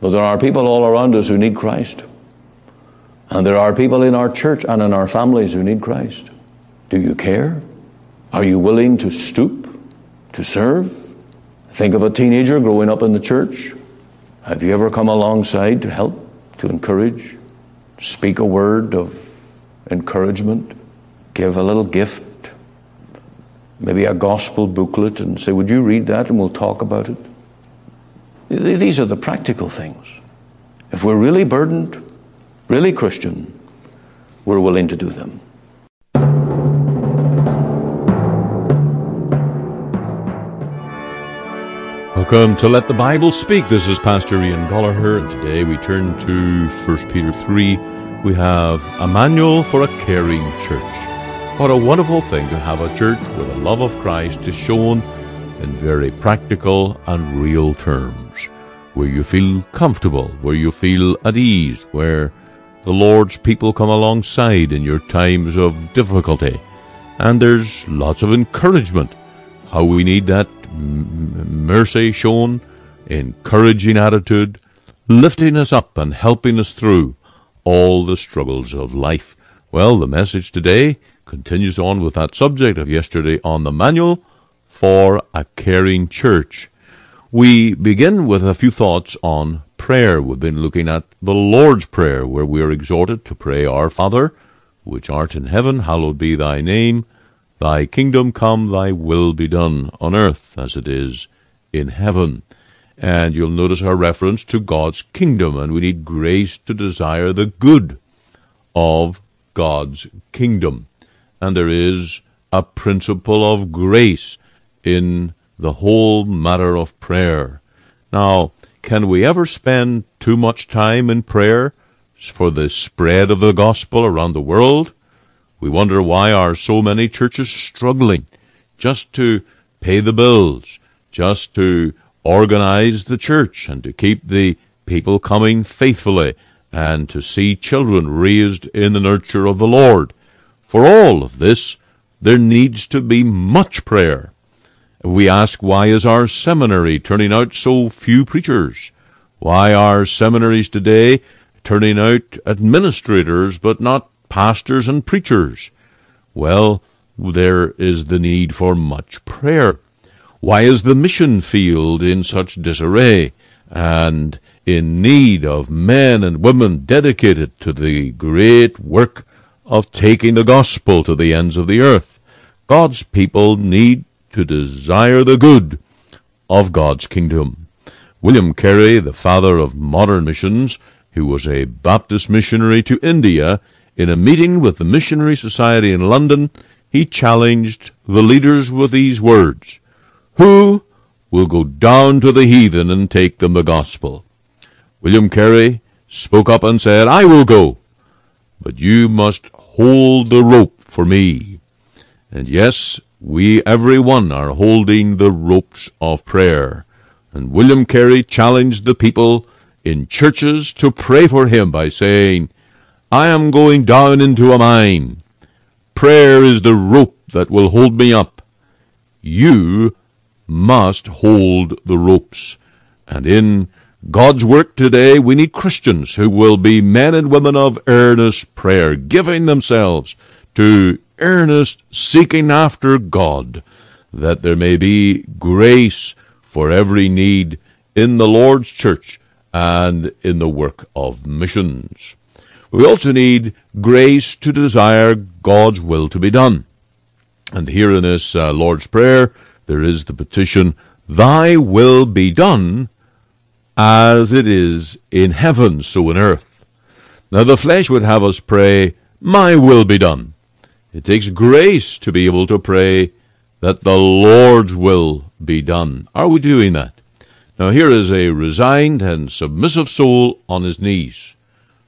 But there are people all around us who need Christ. And there are people in our church and in our families who need Christ. Do you care? Are you willing to stoop to serve? Think of a teenager growing up in the church. Have you ever come alongside to help, to encourage, speak a word of encouragement, give a little gift, maybe a gospel booklet, and say, Would you read that and we'll talk about it? These are the practical things. If we're really burdened, really Christian, we're willing to do them. Welcome to Let the Bible Speak. This is Pastor Ian Goligher, and today we turn to 1 Peter 3. We have a manual for a caring church. What a wonderful thing to have a church where the love of Christ is shown in very practical and real terms, where you feel comfortable, where you feel at ease, where the Lord's people come alongside in your times of difficulty. And there's lots of encouragement. How we need that mercy shown, encouraging attitude, lifting us up and helping us through all the struggles of life. Well, the message today continues on with that subject of yesterday on the manual for a caring church. We begin with a few thoughts on prayer. We've been looking at the Lord's Prayer, where we are exhorted to pray, Our Father, which art in heaven, hallowed be thy name. Thy kingdom come, thy will be done on earth as it is in heaven. And you'll notice our reference to God's kingdom, and we need grace to desire the good of God's kingdom. And there is a principle of grace in the whole matter of prayer. Now, can we ever spend too much time in prayer for the spread of the gospel around the world? We wonder why are so many churches struggling just to pay the bills, just to organize the church and to keep the people coming faithfully and to see children raised in the nurture of the Lord. For all of this, there needs to be much prayer. We ask, why is our seminary turning out so few preachers? Why are seminaries today turning out administrators but not pastors and preachers? Well, there is the need for much prayer. Why is the mission field in such disarray and in need of men and women dedicated to the great work of taking the gospel to the ends of the earth? God's people need to desire the good of God's kingdom. William Carey, the father of modern missions, who was a Baptist missionary to India, in a meeting with the Missionary Society in London, he challenged the leaders with these words Who will go down to the heathen and take them the gospel? William Carey spoke up and said, I will go, but you must hold the rope for me. And yes, we every one are holding the ropes of prayer. And William Carey challenged the people in churches to pray for him by saying, I am going down into a mine. Prayer is the rope that will hold me up. You must hold the ropes. And in God's work today, we need Christians who will be men and women of earnest prayer, giving themselves to earnest seeking after God, that there may be grace for every need in the Lord's church and in the work of missions. We also need grace to desire God's will to be done. And here in this uh, Lord's Prayer, there is the petition, Thy will be done as it is in heaven, so in earth. Now the flesh would have us pray, My will be done. It takes grace to be able to pray that the Lord's will be done. Are we doing that? Now here is a resigned and submissive soul on his knees.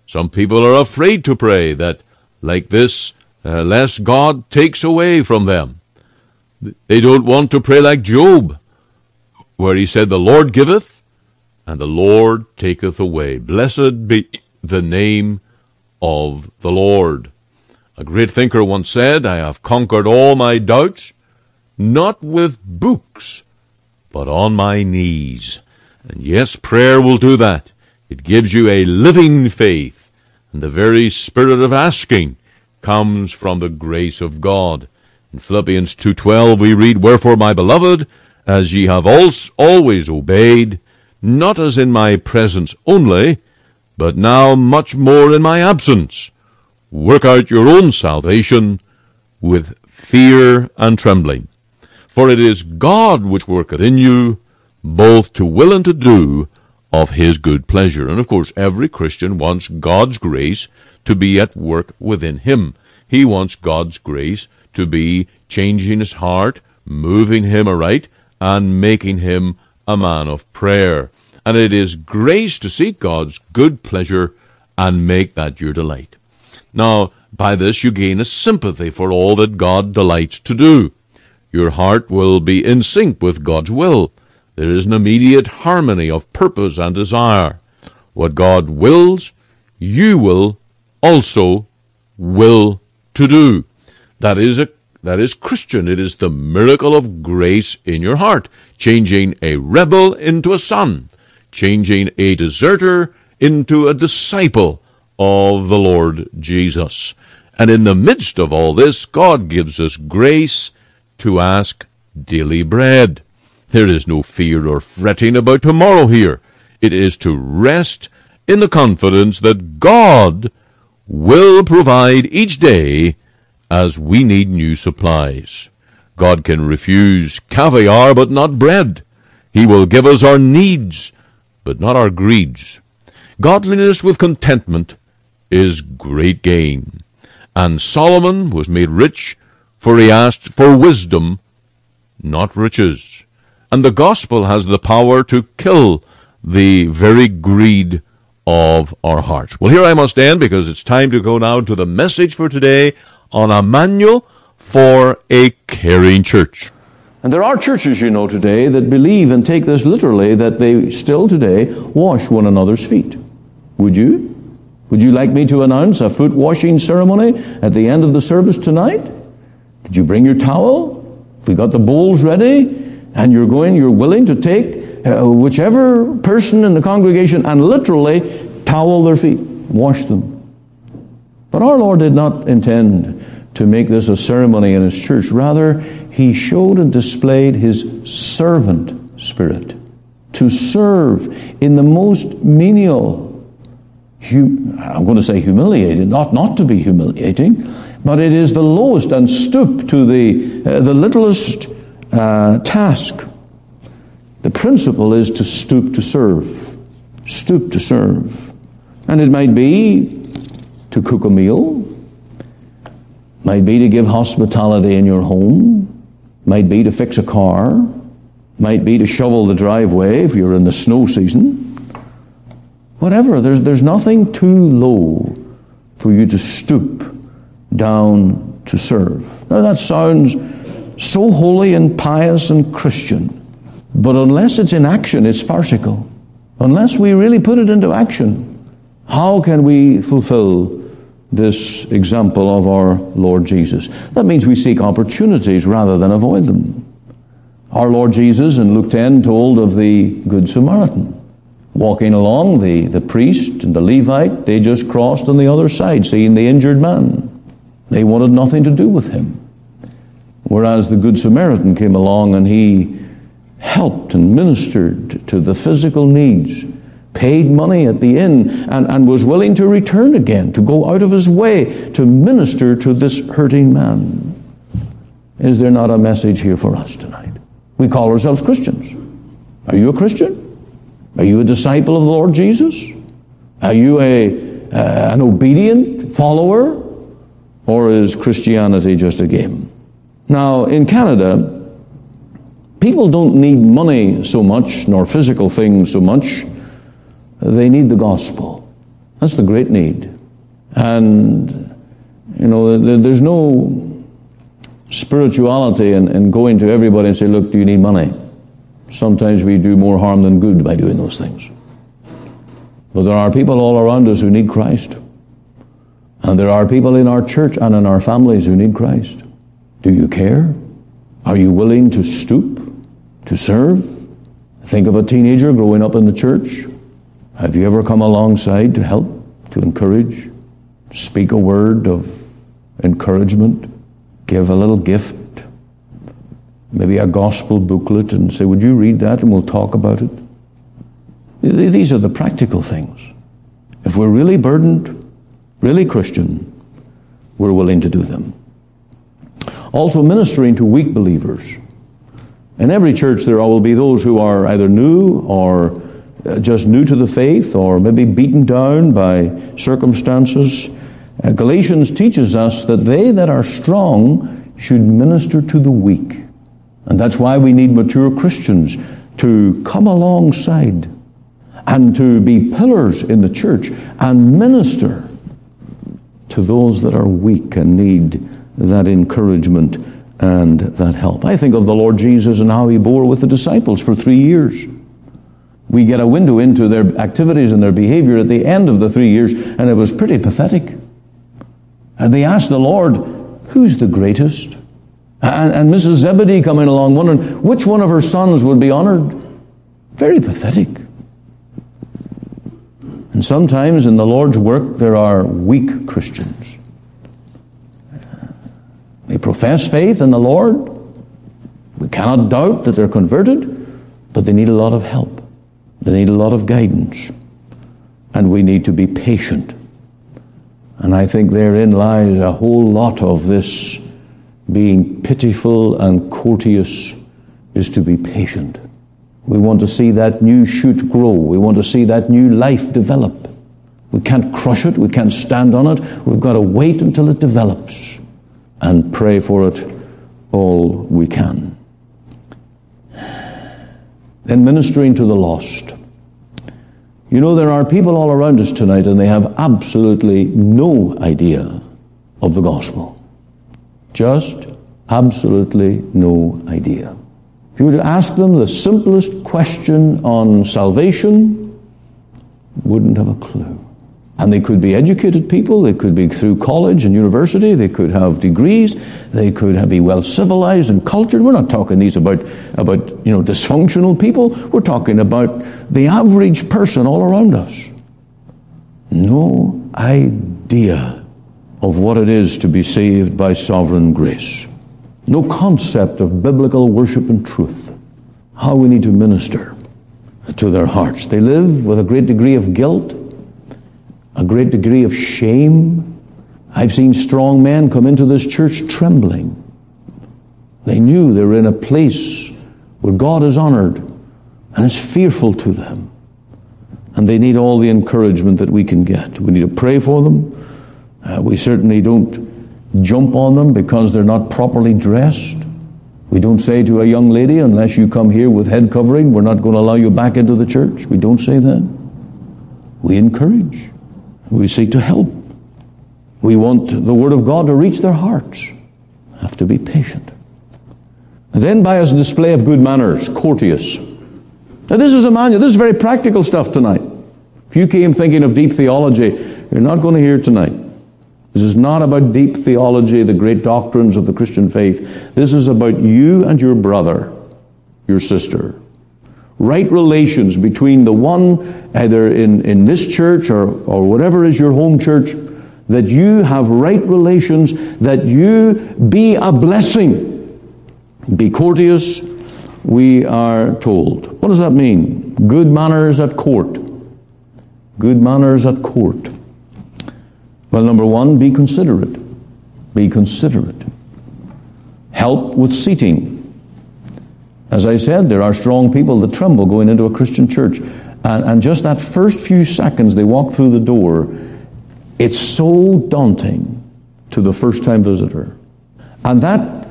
Some people are afraid to pray that, like this, uh, lest God takes away from them. They don't want to pray like Job, where he said, The Lord giveth, and the Lord taketh away. Blessed be the name of the Lord. A great thinker once said, I have conquered all my doubts, not with books, but on my knees. And yes, prayer will do that. It gives you a living faith, and the very spirit of asking comes from the grace of God. In Philippians 2:12 we read, "Wherefore, my beloved, as ye have always obeyed, not as in my presence only, but now much more in my absence, work out your own salvation with fear and trembling. For it is God which worketh in you, both to will and to do of his good pleasure. And of course, every Christian wants God's grace to be at work within him. He wants God's grace to be changing his heart, moving him aright, and making him a man of prayer. And it is grace to seek God's good pleasure and make that your delight. Now, by this you gain a sympathy for all that God delights to do. Your heart will be in sync with God's will. There is an immediate harmony of purpose and desire. What God wills, you will also will to do. That is a that is Christian. It is the miracle of grace in your heart, changing a rebel into a son, changing a deserter into a disciple of the Lord Jesus. And in the midst of all this, God gives us grace to ask daily bread. There is no fear or fretting about tomorrow here. It is to rest in the confidence that God will provide each day as we need new supplies. God can refuse caviar, but not bread. He will give us our needs, but not our greeds. Godliness with contentment is great gain. And Solomon was made rich, for he asked for wisdom, not riches. And the gospel has the power to kill the very greed of our heart. Well, here I must end because it's time to go now to the message for today on a manual for a caring church. And there are churches, you know, today that believe and take this literally that they still today wash one another's feet. Would you? Would you like me to announce a foot washing ceremony at the end of the service tonight? Did you bring your towel? We got the bowls ready, and you're going, you're willing to take uh, whichever person in the congregation and literally towel their feet, wash them. But our Lord did not intend to make this a ceremony in his church. Rather, he showed and displayed his servant spirit to serve in the most menial, I'm going to say humiliating, not, not to be humiliating, but it is the lowest and stoop to the, uh, the littlest uh, task. The principle is to stoop to serve. Stoop to serve. And it might be to cook a meal, might be to give hospitality in your home, might be to fix a car, might be to shovel the driveway if you're in the snow season. Whatever, there's, there's nothing too low for you to stoop down to serve. Now that sounds so holy and pious and Christian, but unless it's in action, it's farcical. Unless we really put it into action, how can we fulfill this example of our Lord Jesus. That means we seek opportunities rather than avoid them. Our Lord Jesus in Luke 10 told of the Good Samaritan. Walking along, the, the priest and the Levite, they just crossed on the other side, seeing the injured man. They wanted nothing to do with him. Whereas the Good Samaritan came along and he helped and ministered to the physical needs paid money at the inn, and, and was willing to return again, to go out of his way to minister to this hurting man. Is there not a message here for us tonight? We call ourselves Christians. Are you a Christian? Are you a disciple of the Lord Jesus? Are you a, uh, an obedient follower? Or is Christianity just a game? Now, in Canada, people don't need money so much, nor physical things so much, they need the gospel. That's the great need. And, you know, there's no spirituality in, in going to everybody and say, look, do you need money? Sometimes we do more harm than good by doing those things. But there are people all around us who need Christ. And there are people in our church and in our families who need Christ. Do you care? Are you willing to stoop, to serve? Think of a teenager growing up in the church Have you ever come alongside to help, to encourage, speak a word of encouragement, give a little gift, maybe a gospel booklet, and say, Would you read that and we'll talk about it? These are the practical things. If we're really burdened, really Christian, we're willing to do them. Also, ministering to weak believers. In every church, there will be those who are either new or uh, just new to the faith or maybe beaten down by circumstances. Uh, Galatians teaches us that they that are strong should minister to the weak. And that's why we need mature Christians to come alongside and to be pillars in the church and minister to those that are weak and need that encouragement and that help. I think of the Lord Jesus and how he bore with the disciples for three years. We get a window into their activities and their behavior at the end of the three years, and it was pretty pathetic. And they asked the Lord, Who's the greatest? And, and Mrs. Zebedee coming along wondering which one of her sons would be honored. Very pathetic. And sometimes in the Lord's work, there are weak Christians. They profess faith in the Lord. We cannot doubt that they're converted, but they need a lot of help. They need a lot of guidance. And we need to be patient. And I think therein lies a whole lot of this being pitiful and courteous is to be patient. We want to see that new shoot grow. We want to see that new life develop. We can't crush it. We can't stand on it. We've got to wait until it develops and pray for it all we can. Then ministering to the lost. You know, there are people all around us tonight and they have absolutely no idea of the gospel. Just absolutely no idea. If you were to ask them the simplest question on salvation, wouldn't have a clue. And they could be educated people, they could be through college and university, they could have degrees, they could be well civilized and cultured. We're not talking these about, about you know, dysfunctional people. We're talking about the average person all around us. No idea of what it is to be saved by sovereign grace no concept of biblical worship and truth, how we need to minister to their hearts. They live with a great degree of guilt, a great degree of shame. I've seen strong men come into this church trembling. They knew they were in a place where God is honored and it's fearful to them. And they need all the encouragement that we can get. We need to pray for them. Uh, we certainly don't jump on them because they're not properly dressed. We don't say to a young lady, unless you come here with head covering, we're not going to allow you back into the church. We don't say that. We encourage. We seek to help. We want the Word of God to reach their hearts. Have to be patient. And then by a display of good manners, courteous. Now this is a manual. This is very practical stuff tonight. If you came thinking of deep theology, you're not going to hear tonight. This is not about deep theology, the great doctrines of the Christian faith. This is about you and your brother, your sister. Right relations between the one, either in, in this church or, or whatever is your home church, that you have right relations, that you be a blessing. Be courteous, we are told. What does that mean? Good manners at court. Good manners at court. Well, number one, be considerate. Be considerate. Help with seating. As I said, there are strong people that tremble going into a Christian church. And, and just that first few seconds they walk through the door, it's so daunting to the first time visitor. And that,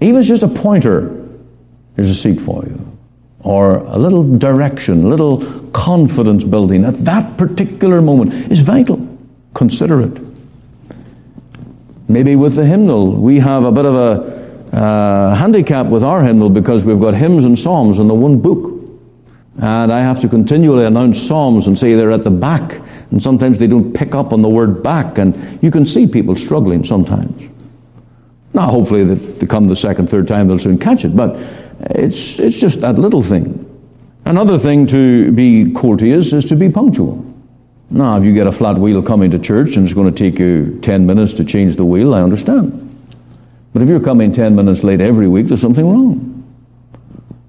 even just a pointer, there's a seat for you. Or a little direction, a little confidence building at that particular moment is vital. Consider it. Maybe with the hymnal, we have a bit of a uh, handicap with our hymnal because we've got hymns and psalms in the one book. And I have to continually announce psalms and say they're at the back. And sometimes they don't pick up on the word back. And you can see people struggling sometimes. Now, hopefully, if they come the second, third time, they'll soon catch it. But it's, it's just that little thing. Another thing to be courteous is to be punctual. Now, if you get a flat wheel coming to church and it's going to take you 10 minutes to change the wheel, I understand. But if you're coming 10 minutes late every week, there's something wrong.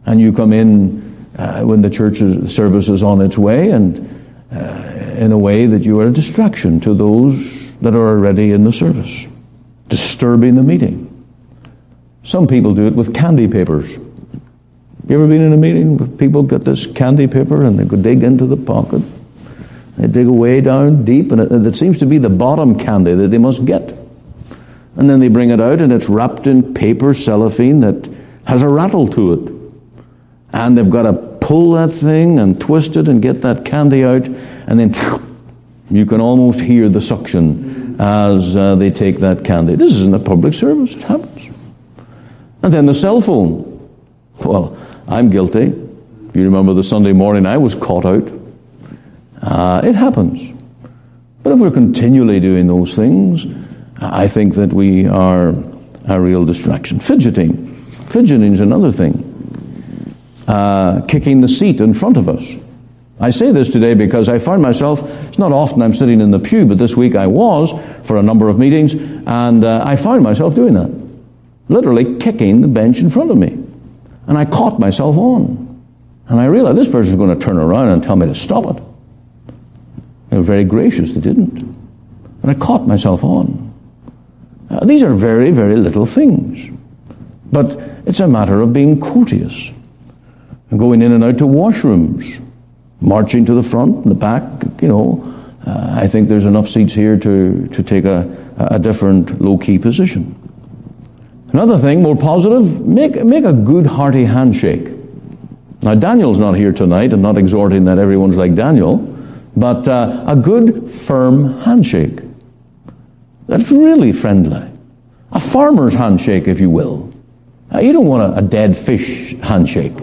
And you come in uh, when the church service is on its way and uh, in a way that you are a distraction to those that are already in the service, disturbing the meeting. Some people do it with candy papers. You ever been in a meeting where people get this candy paper and they go dig into the pocket? They dig way down deep, and it, it seems to be the bottom candy that they must get. And then they bring it out, and it's wrapped in paper cellophane that has a rattle to it. And they've got to pull that thing and twist it and get that candy out, and then you can almost hear the suction as uh, they take that candy. This isn't a public service, it happens. And then the cell phone. Well, I'm guilty. If you remember the Sunday morning, I was caught out. Uh, it happens. But if we're continually doing those things, I think that we are a real distraction. Fidgeting. Fidgeting is another thing. Uh, kicking the seat in front of us. I say this today because I find myself, it's not often I'm sitting in the pew, but this week I was for a number of meetings, and uh, I found myself doing that. Literally kicking the bench in front of me. And I caught myself on. And I realized this person is going to turn around and tell me to stop it. They were very gracious, they didn't. And I caught myself on. Uh, these are very, very little things. But it's a matter of being courteous. And going in and out to washrooms, marching to the front and the back, you know. Uh, I think there's enough seats here to, to take a, a different low key position. Another thing, more positive, make, make a good hearty handshake. Now, Daniel's not here tonight. I'm not exhorting that everyone's like Daniel, but uh, a good, firm handshake. That's really friendly. A farmer's handshake, if you will. Uh, you don't want a, a, dead fish handshake.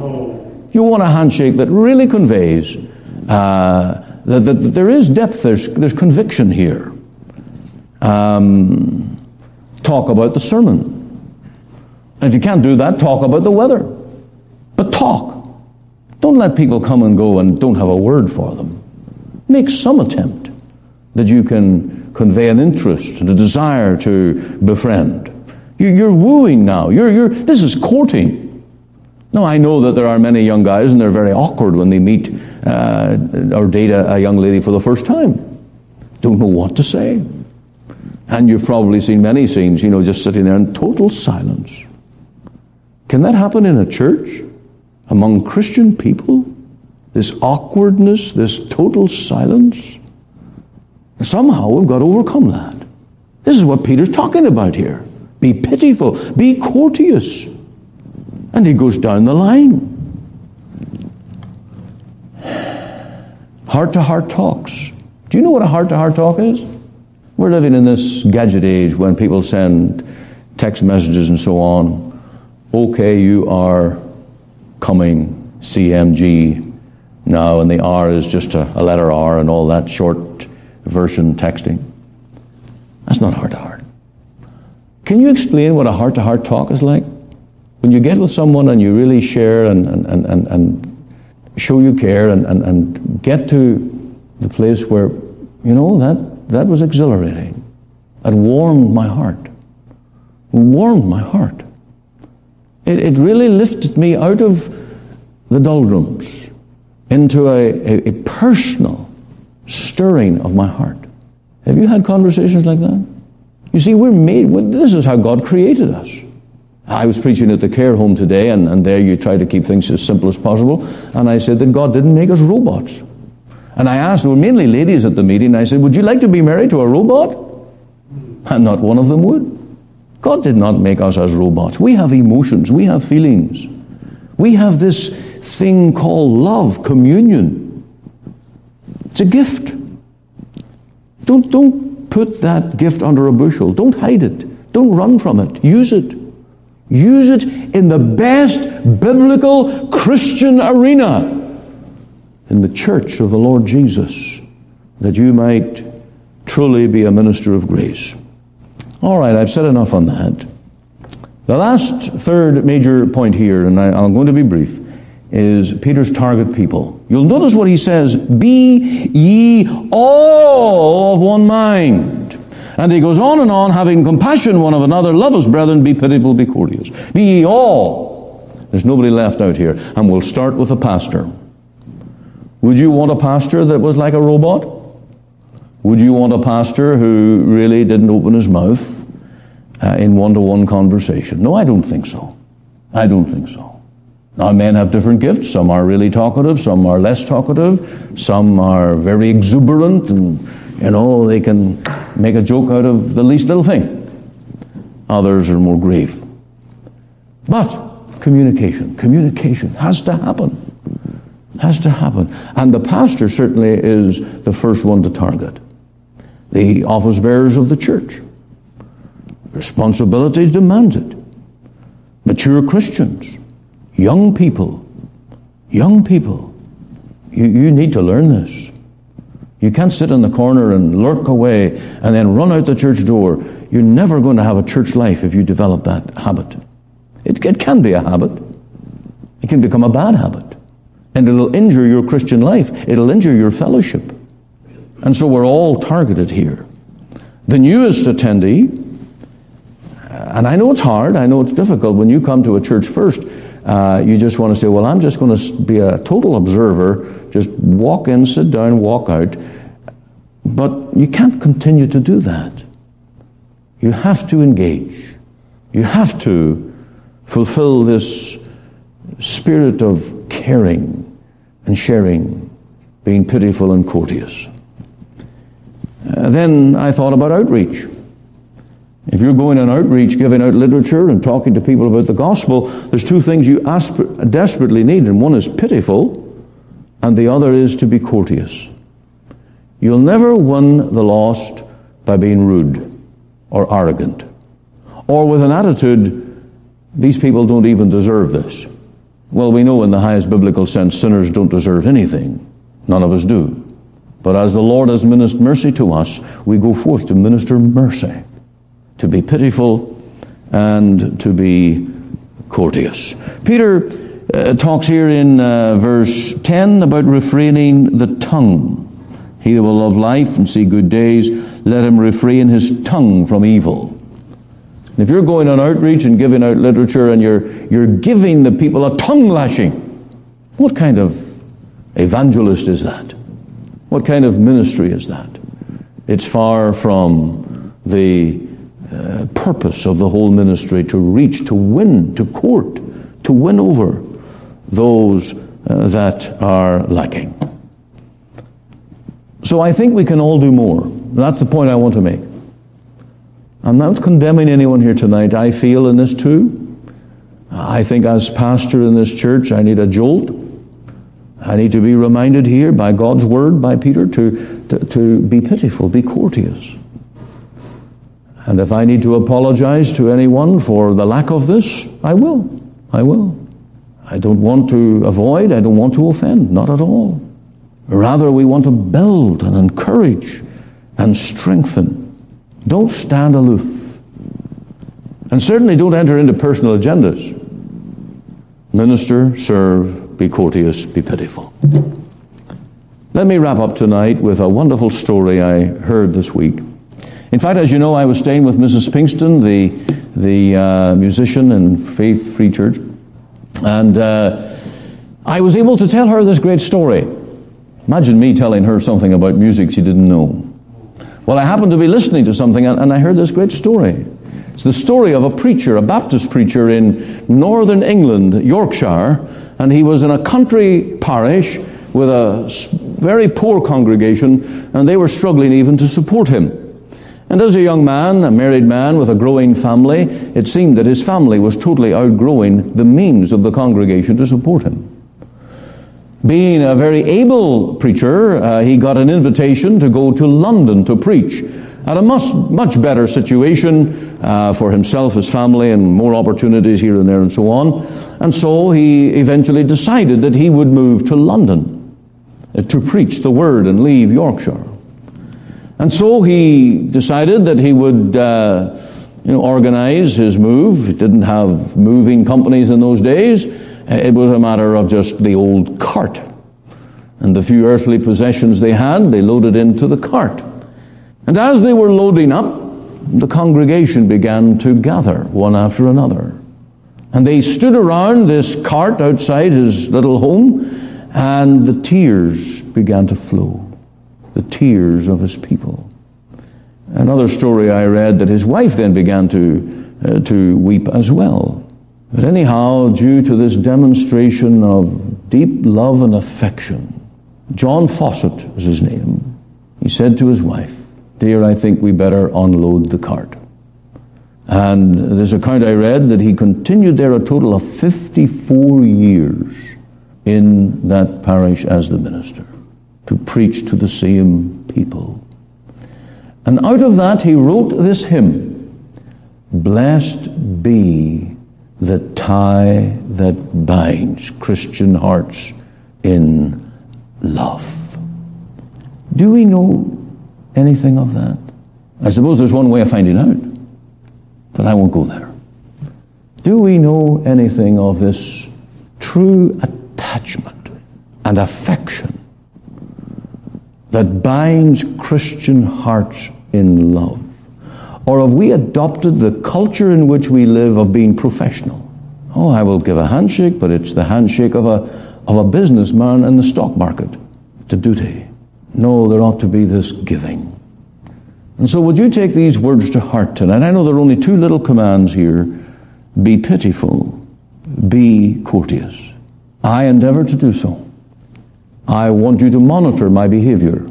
You want a handshake that really conveys uh, that, that, that, there is depth, there's, there's conviction here. Um, talk about the sermon. And if you can't do that, talk about the weather. But talk. Don't let people come and go and don't have a word for them. Make some attempt that you can convey an interest and a desire to befriend. You're wooing now. You're, you're, this is courting. Now, I know that there are many young guys and they're very awkward when they meet uh, or date a, a young lady for the first time. Don't know what to say. And you've probably seen many scenes, you know, just sitting there in total silence. Can that happen in a church? Among Christian people? This awkwardness, this total silence? Somehow we've got to overcome that. This is what Peter's talking about here. Be pitiful, be courteous. And he goes down the line. Heart to heart talks. Do you know what a heart to heart talk is? We're living in this gadget age when people send text messages and so on okay, you are coming CMG now, and the R is just a, a letter R and all that short version texting. That's not heart to heart. Can you explain what a heart to heart talk is like? When you get with someone and you really share and, and, and, and show you care and, and, and get to the place where, you know, that, that was exhilarating. That warmed my heart. Warmed my heart. It, it really lifted me out of the doldrums into a, a, a personal stirring of my heart. Have you had conversations like that? You see, we're made, this is how God created us. I was preaching at the care home today, and, and there you try to keep things as simple as possible. And I said that God didn't make us robots. And I asked, there were mainly ladies at the meeting, I said, Would you like to be married to a robot? And not one of them would. God did not make us as robots. We have emotions, we have feelings. We have this thing called love, communion. It's a gift. Don't, don't put that gift under a bushel. Don't hide it. Don't run from it. Use it. Use it in the best biblical Christian arena, in the church of the Lord Jesus, that you might truly be a minister of grace. All right, I've said enough on that. The last third major point here, and I, am going to be brief, is Peter's target people. You'll notice what he says Be ye all of one mind. And he goes on and on, having compassion one of another, love us, brethren, be pitiful, be courteous. Be ye all. There's nobody left out here. And we'll start with a pastor. Would you want a pastor that was like a robot? Would you want a pastor who really didn't open his mouth uh, in one to one conversation? No, I don't think so. I don't think so. Now, men have different gifts. Some are really talkative, some are less talkative, some are very exuberant, and, you know, they can make a joke out of the least little thing. Others are more grave. But communication, communication has to happen. Has to happen. And the pastor certainly is the first one to target the office bearers of the church. Responsibility demands it. Mature Christians, young people, young people, you, you need to learn this. You can't sit in the corner and lurk away and then run out the church door. You're never going to have a church life if you develop that habit. It, it can be a habit. It can become a bad habit. And it'll injure your Christian life. It'll injure your fellowship. And so we're all targeted here. The newest attendee, and I know it's hard, I know it's difficult. When you come to a church first, uh, you just want to say, well, I'm just going to be a total observer, just walk in, sit down, walk out. But you can't continue to do that. You have to engage. You have to fulfill this spirit of caring and sharing, being pitiful and courteous. Uh, then I thought about outreach. If you're going on outreach, giving out literature and talking to people about the gospel, there's two things you asp- desperately need, and one is pitiful, and the other is to be courteous. You'll never win the lost by being rude or arrogant or with an attitude, these people don't even deserve this. Well, we know in the highest biblical sense, sinners don't deserve anything. None of us do. But as the Lord has ministered mercy to us, we go forth to minister mercy, to be pitiful and to be courteous. Peter uh, talks here in uh, verse 10 about refraining the tongue. He that will love life and see good days, let him refrain his tongue from evil. if you're going on outreach and giving out literature and you're, you're giving the people a tongue lashing, what kind of evangelist is that? What kind of ministry is that? It's far from the uh, purpose of the whole ministry to reach, to win, to court, to win over those uh, that are lacking. So I think we can all do more. That's the point I want to make. I'm not condemning anyone here tonight. I feel in this too. I think as pastor in this church, I need a jolt. I need to be reminded here by God's word, by Peter, to, to, to be pitiful, be courteous. And if I need to apologize to anyone for the lack of this, I will. I will. I don't want to avoid, I don't want to offend, not at all. Rather, we want to build and encourage and strengthen. Don't stand aloof. And certainly don't enter into personal agendas. Minister, serve, be courteous, be pitiful. Let me wrap up tonight with a wonderful story I heard this week. In fact, as you know, I was staying with Mrs. Pinkston, the, the uh, musician in Faith Free Church, and uh, I was able to tell her this great story. Imagine me telling her something about music she didn't know. Well, I happened to be listening to something, and, and I heard this great story. It's the story of a preacher, a Baptist preacher in northern England, Yorkshire, and he was in a country parish with a very poor congregation, and they were struggling even to support him. And as a young man, a married man with a growing family, it seemed that his family was totally outgrowing the means of the congregation to support him. Being a very able preacher, uh, he got an invitation to go to London to preach at a much, much better situation uh, for himself, his family, and more opportunities here and there and so on. And so he eventually decided that he would move to London uh, to preach the word and leave Yorkshire. And so he decided that he would uh, you know, organize his move. He didn't have moving companies in those days. it was a matter of just the old cart. And the few earthly possessions they had, they loaded into the cart. And as they were loading up, the congregation began to gather one after another. And they stood around this cart outside his little home, and the tears began to flow. The tears of his people. Another story I read that his wife then began to, uh, to weep as well. But anyhow, due to this demonstration of deep love and affection, John Fawcett was his name. He said to his wife, Dear, I think we better unload the cart. And there's account I read that he continued there a total of 54 years in that parish as the minister to preach to the same people. And out of that, he wrote this hymn Blessed be the tie that binds Christian hearts in love. Do we know anything of that? I suppose there's one way of finding out, but I won't go there. Do we know anything of this true attachment and affection that binds Christian hearts in love? Or have we adopted the culture in which we live of being professional? Oh, I will give a handshake, but it's the handshake of a, of a businessman in the stock market. It's a duty. No, there ought to be this giving. And so, would you take these words to heart tonight? I know there are only two little commands here be pitiful, be courteous. I endeavor to do so. I want you to monitor my behavior.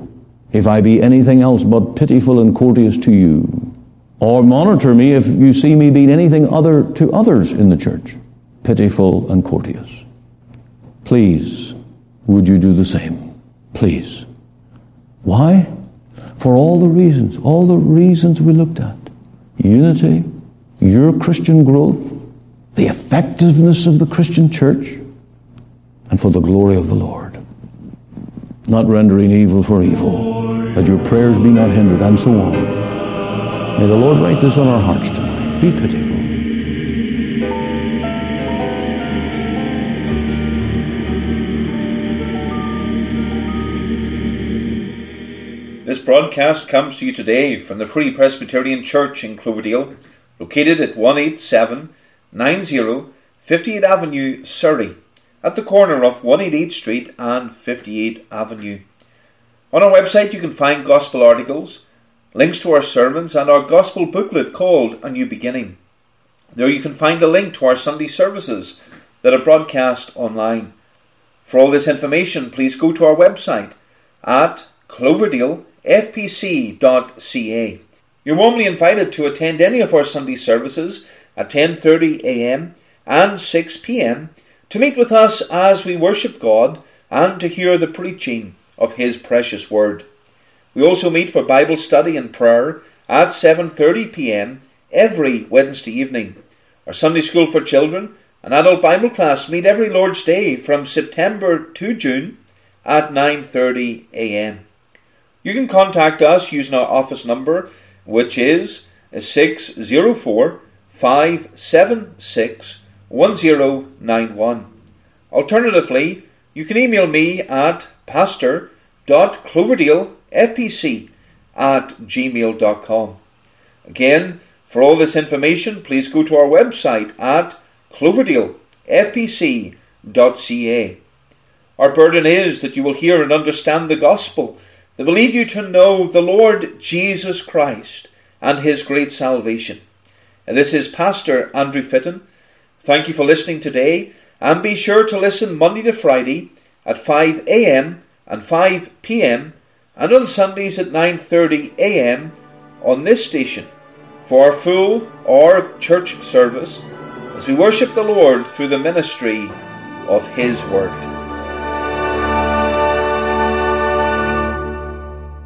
If I be anything else but pitiful and courteous to you, or monitor me if you see me being anything other to others in the church, pitiful and courteous. Please, would you do the same? Please. Why? For all the reasons, all the reasons we looked at. Unity, your Christian growth, the effectiveness of the Christian church, and for the glory of the Lord. Not rendering evil for evil, that your prayers be not hindered, and so on. May the Lord write this on our hearts tonight. Be pitiful. This broadcast comes to you today from the Free Presbyterian Church in Cloverdale, located at 18790 58 Avenue, Surrey, at the corner of 188 Street and 58 Avenue. On our website, you can find gospel articles, links to our sermons, and our gospel booklet called A New Beginning. There you can find a link to our Sunday services that are broadcast online. For all this information, please go to our website at Cloverdale fpc.ca. You're warmly invited to attend any of our Sunday services at 10:30 a.m. and 6 p.m. to meet with us as we worship God and to hear the preaching of his precious word. We also meet for Bible study and prayer at 7:30 p.m. every Wednesday evening. Our Sunday school for children and adult Bible class meet every Lord's Day from September to June at 9:30 a.m. You can contact us using our office number, which is 604 576 1091. Alternatively, you can email me at pastor.cloverdalefpc at gmail.com. Again, for all this information, please go to our website at cloverdalefpc.ca. Our burden is that you will hear and understand the gospel that will lead you to know the Lord Jesus Christ and his great salvation. And this is Pastor Andrew Fitton. Thank you for listening today, and be sure to listen Monday to Friday at 5 a.m. and 5 p.m. and on Sundays at 9:30 a.m. on this station for our full or church service as we worship the Lord through the ministry of his word.